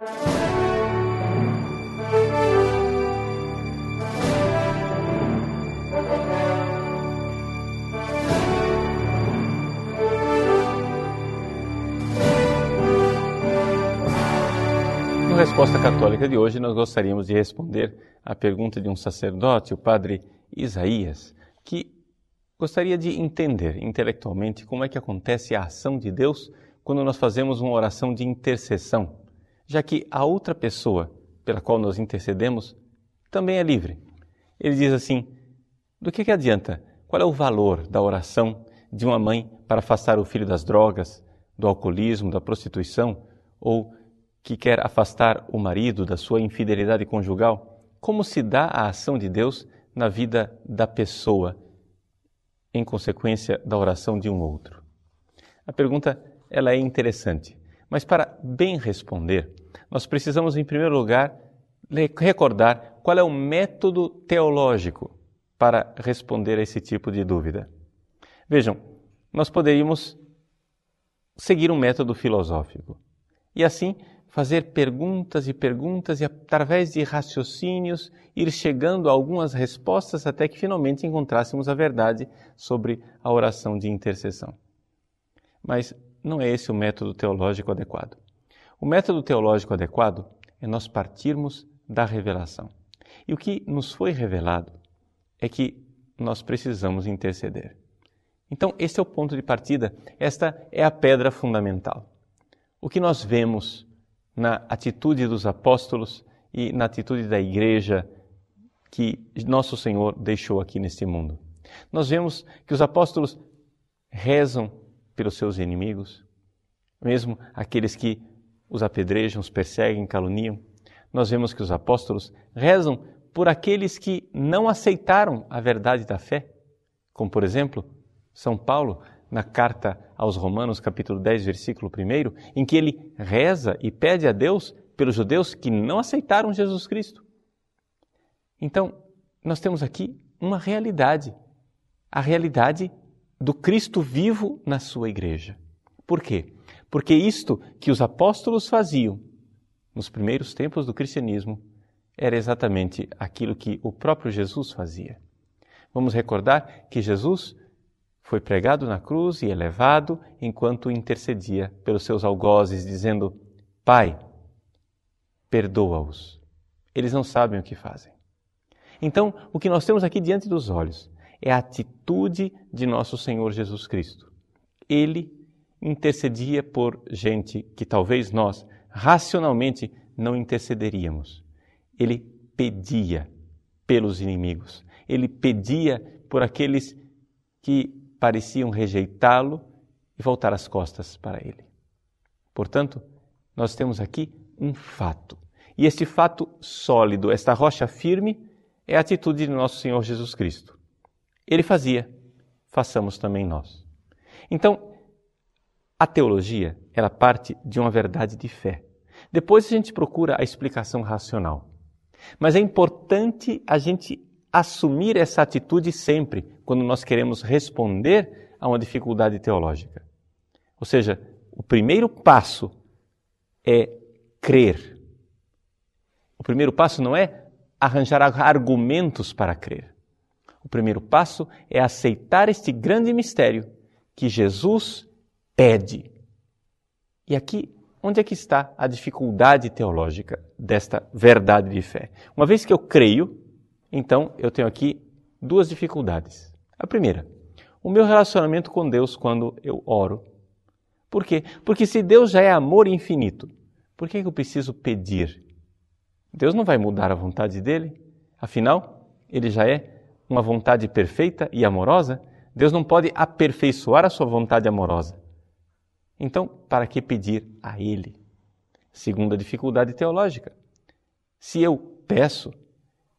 No Resposta Católica de hoje, nós gostaríamos de responder à pergunta de um sacerdote, o padre Isaías, que gostaria de entender intelectualmente como é que acontece a ação de Deus quando nós fazemos uma oração de intercessão, já que a outra pessoa pela qual nós intercedemos também é livre. Ele diz assim: do que, que adianta? Qual é o valor da oração de uma mãe para afastar o filho das drogas, do alcoolismo, da prostituição, ou que quer afastar o marido da sua infidelidade conjugal? Como se dá a ação de Deus na vida da pessoa em consequência da oração de um outro? A pergunta ela é interessante, mas para bem responder, nós precisamos em primeiro lugar recordar qual é o método teológico para responder a esse tipo de dúvida. Vejam, nós poderíamos seguir um método filosófico e assim fazer perguntas e perguntas e através de raciocínios ir chegando a algumas respostas até que finalmente encontrássemos a verdade sobre a oração de intercessão. Mas não é esse o método teológico adequado. O método teológico adequado é nós partirmos da revelação. E o que nos foi revelado é que nós precisamos interceder. Então, esse é o ponto de partida, esta é a pedra fundamental. O que nós vemos na atitude dos apóstolos e na atitude da igreja que nosso Senhor deixou aqui neste mundo. Nós vemos que os apóstolos rezam pelos seus inimigos, mesmo aqueles que os apedrejam, os perseguem, caluniam. Nós vemos que os apóstolos rezam por aqueles que não aceitaram a verdade da fé, como por exemplo, São Paulo na carta aos Romanos, capítulo 10, versículo 1, em que ele reza e pede a Deus pelos judeus que não aceitaram Jesus Cristo. Então, nós temos aqui uma realidade, a realidade do Cristo vivo na sua igreja. Por quê? Porque isto que os apóstolos faziam nos primeiros tempos do cristianismo era exatamente aquilo que o próprio Jesus fazia. Vamos recordar que Jesus foi pregado na cruz e elevado enquanto intercedia pelos seus algozes, dizendo: Pai, perdoa-os. Eles não sabem o que fazem. Então, o que nós temos aqui diante dos olhos é a atitude de nosso Senhor Jesus Cristo. Ele intercedia por gente que talvez nós racionalmente não intercederíamos. Ele pedia pelos inimigos. Ele pedia por aqueles que pareciam rejeitá-lo e voltar as costas para ele. Portanto, nós temos aqui um fato. E este fato sólido, esta rocha firme, é a atitude de nosso Senhor Jesus Cristo. Ele fazia, façamos também nós. Então, a teologia, ela parte de uma verdade de fé. Depois a gente procura a explicação racional. Mas é importante a gente assumir essa atitude sempre quando nós queremos responder a uma dificuldade teológica. Ou seja, o primeiro passo é crer. O primeiro passo não é arranjar argumentos para crer. O primeiro passo é aceitar este grande mistério que Jesus pede. E aqui, onde é que está a dificuldade teológica desta verdade de fé? Uma vez que eu creio, então, eu tenho aqui duas dificuldades. A primeira, o meu relacionamento com Deus quando eu oro. Por quê? Porque se Deus já é amor infinito, por que eu preciso pedir? Deus não vai mudar a vontade dele? Afinal, ele já é uma vontade perfeita e amorosa. Deus não pode aperfeiçoar a sua vontade amorosa. Então, para que pedir a Ele? Segunda dificuldade teológica. Se eu peço,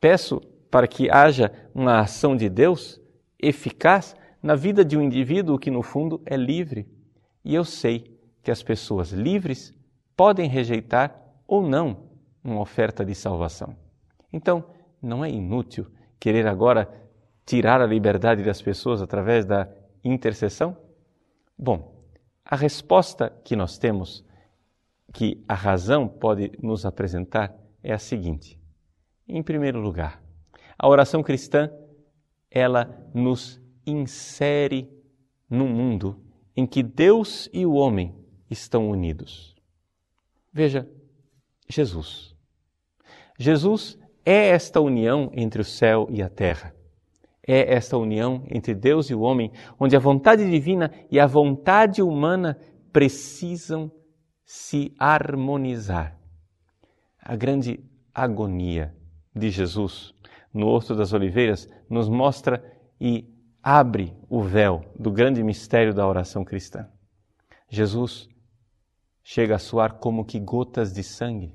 peço para que haja uma ação de Deus eficaz na vida de um indivíduo que, no fundo, é livre. E eu sei que as pessoas livres podem rejeitar ou não uma oferta de salvação. Então, não é inútil querer agora tirar a liberdade das pessoas através da intercessão? Bom, a resposta que nós temos, que a razão pode nos apresentar é a seguinte: em primeiro lugar, a oração cristã ela nos insere num mundo em que Deus e o homem estão unidos. Veja, Jesus. Jesus é esta união entre o céu e a terra. É esta união entre Deus e o homem, onde a vontade divina e a vontade humana precisam se harmonizar. A grande agonia de Jesus no Horto das Oliveiras nos mostra e abre o véu do grande mistério da oração cristã. Jesus chega a soar como que gotas de sangue.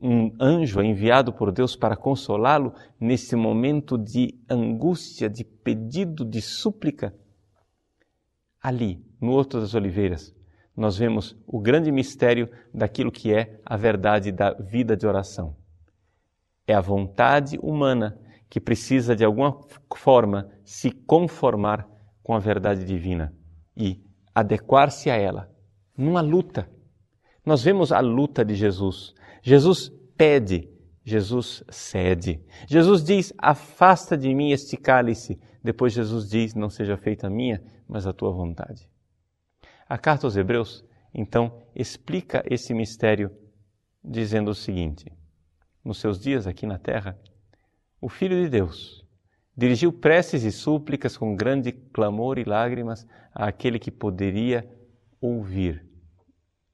Um anjo enviado por Deus para consolá-lo nesse momento de angústia, de pedido, de súplica. Ali, no Horto das Oliveiras, nós vemos o grande mistério daquilo que é a verdade da vida de oração. É a vontade humana que precisa de alguma forma se conformar com a verdade divina e adequar-se a ela, numa luta. Nós vemos a luta de Jesus. Jesus pede, Jesus cede. Jesus diz: Afasta de mim este cálice. Depois Jesus diz: Não seja feita a minha, mas a tua vontade. A carta aos Hebreus, então, explica esse mistério dizendo o seguinte: Nos seus dias aqui na terra, o Filho de Deus dirigiu preces e súplicas com grande clamor e lágrimas àquele que poderia ouvir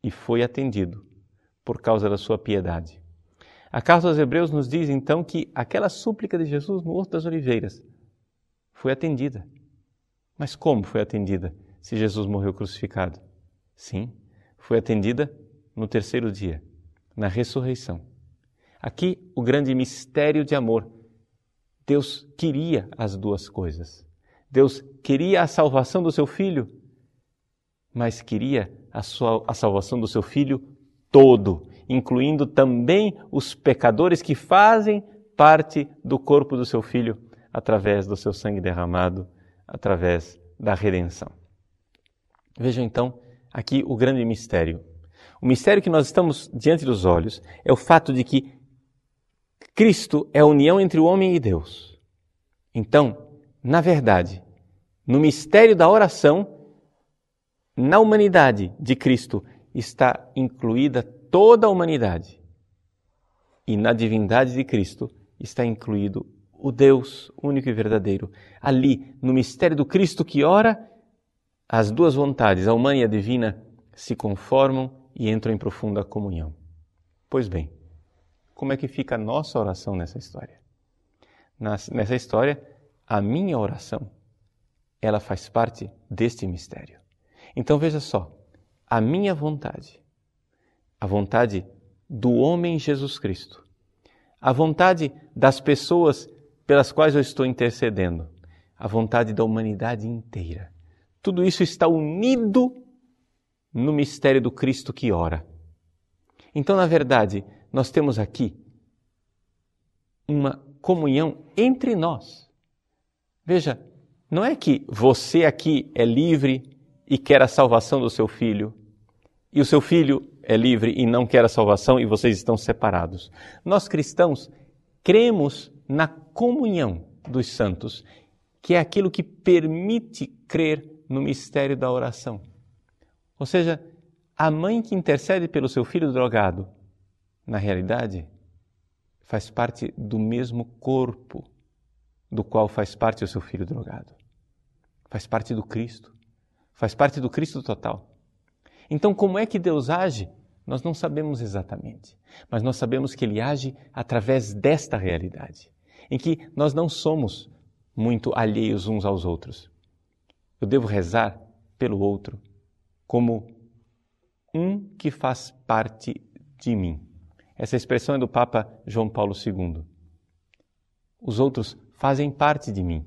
e foi atendido por causa da sua piedade. A carta aos Hebreus nos diz então que aquela súplica de Jesus no Horto das Oliveiras foi atendida. Mas como foi atendida se Jesus morreu crucificado? Sim, foi atendida no terceiro dia, na ressurreição. Aqui o grande mistério de amor Deus queria as duas coisas. Deus queria a salvação do seu filho, mas queria a, sua, a salvação do seu filho todo, incluindo também os pecadores que fazem parte do corpo do seu filho através do seu sangue derramado, através da redenção. Vejam então aqui o grande mistério. O mistério que nós estamos diante dos olhos é o fato de que Cristo é a união entre o homem e Deus. Então, na verdade, no mistério da oração, na humanidade de Cristo está incluída toda a humanidade. E na divindade de Cristo está incluído o Deus único e verdadeiro. Ali, no mistério do Cristo que ora, as duas vontades, a humana e a divina, se conformam e entram em profunda comunhão. Pois bem, como é que fica a nossa oração nessa história? Nessa história, a minha oração, ela faz parte deste mistério. Então veja só, a minha vontade, a vontade do homem Jesus Cristo, a vontade das pessoas pelas quais eu estou intercedendo, a vontade da humanidade inteira. Tudo isso está unido no mistério do Cristo que ora. Então, na verdade, nós temos aqui uma comunhão entre nós. Veja, não é que você aqui é livre e quer a salvação do seu filho, e o seu filho é livre e não quer a salvação e vocês estão separados. Nós cristãos cremos na comunhão dos santos, que é aquilo que permite crer no mistério da oração. Ou seja, a mãe que intercede pelo seu filho drogado na realidade, faz parte do mesmo corpo do qual faz parte o seu filho drogado. Faz parte do Cristo. Faz parte do Cristo total. Então, como é que Deus age? Nós não sabemos exatamente, mas nós sabemos que Ele age através desta realidade, em que nós não somos muito alheios uns aos outros. Eu devo rezar pelo outro como um que faz parte de mim. Essa expressão é do Papa João Paulo II. Os outros fazem parte de mim.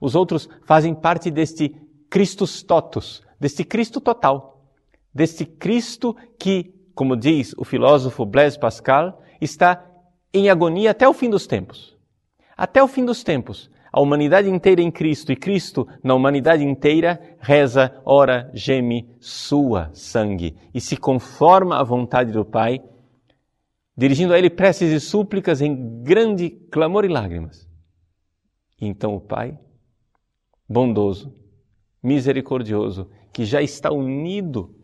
Os outros fazem parte deste Christus totus, deste Cristo total, deste Cristo que, como diz o filósofo Blaise Pascal, está em agonia até o fim dos tempos. Até o fim dos tempos, a humanidade inteira em Cristo e Cristo na humanidade inteira reza, ora, geme, sua sangue e se conforma à vontade do Pai, dirigindo a Ele preces e súplicas em grande clamor e lágrimas. E então o Pai, bondoso, misericordioso, que já está unido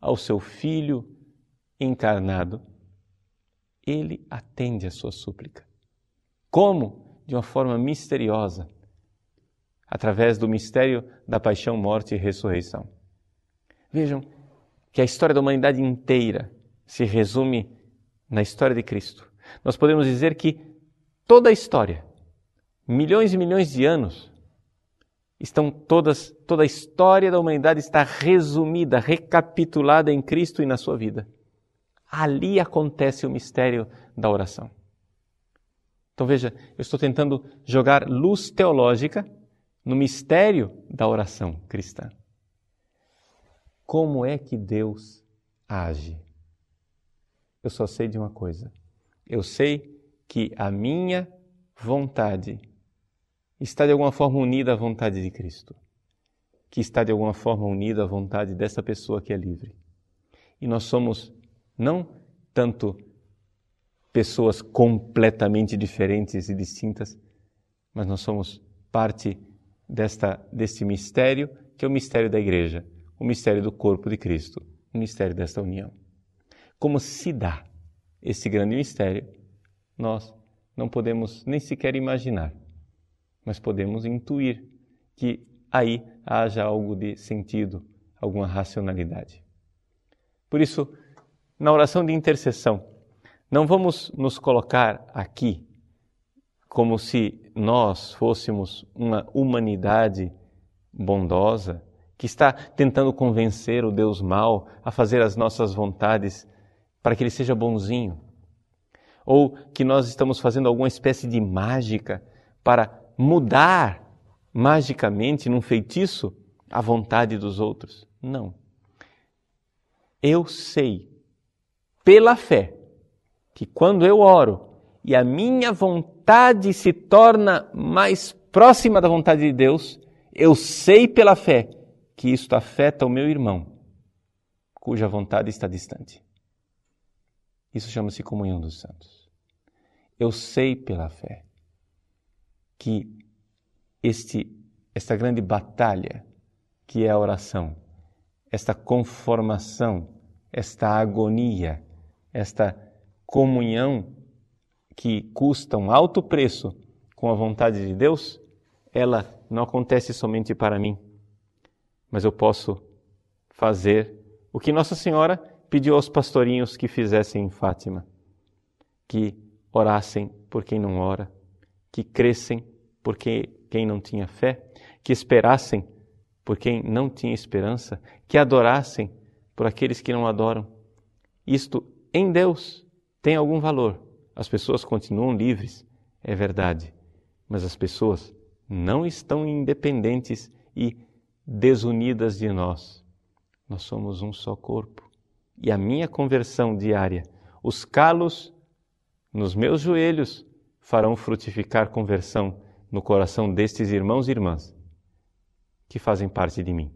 ao seu Filho encarnado, ele atende a sua súplica. Como? De uma forma misteriosa, através do mistério da paixão, morte e ressurreição. Vejam que a história da humanidade inteira se resume na história de Cristo. Nós podemos dizer que toda a história, milhões e milhões de anos, estão todas, toda a história da humanidade está resumida, recapitulada em Cristo e na sua vida. Ali acontece o mistério da oração. Então veja, eu estou tentando jogar luz teológica no mistério da oração cristã. Como é que Deus age? Eu só sei de uma coisa. Eu sei que a minha vontade está de alguma forma unida à vontade de Cristo, que está de alguma forma unida à vontade dessa pessoa que é livre. E nós somos não tanto pessoas completamente diferentes e distintas, mas nós somos parte desta deste mistério que é o mistério da igreja, o mistério do corpo de Cristo, o mistério desta união. Como se dá esse grande mistério, nós não podemos nem sequer imaginar mas podemos intuir que aí haja algo de sentido, alguma racionalidade. Por isso, na oração de intercessão, não vamos nos colocar aqui como se nós fôssemos uma humanidade bondosa que está tentando convencer o Deus mau a fazer as nossas vontades para que ele seja bonzinho. Ou que nós estamos fazendo alguma espécie de mágica para mudar magicamente num feitiço a vontade dos outros. Não. Eu sei, pela fé, que quando eu oro e a minha vontade se torna mais próxima da vontade de Deus, eu sei pela fé que isto afeta o meu irmão, cuja vontade está distante. Isso chama-se comunhão dos santos. Eu sei pela fé que este, esta grande batalha que é a oração, esta conformação, esta agonia, esta comunhão que custa um alto preço com a vontade de Deus, ela não acontece somente para mim, mas eu posso fazer o que Nossa Senhora pediu aos pastorinhos que fizessem em Fátima, que orassem por quem não ora, que crescem por quem não tinha fé, que esperassem por quem não tinha esperança, que adorassem por aqueles que não adoram. Isto em Deus tem algum valor. As pessoas continuam livres, é verdade, mas as pessoas não estão independentes e desunidas de nós. Nós somos um só corpo. E a minha conversão diária, os calos nos meus joelhos, farão frutificar conversão no coração destes irmãos e irmãs que fazem parte de mim.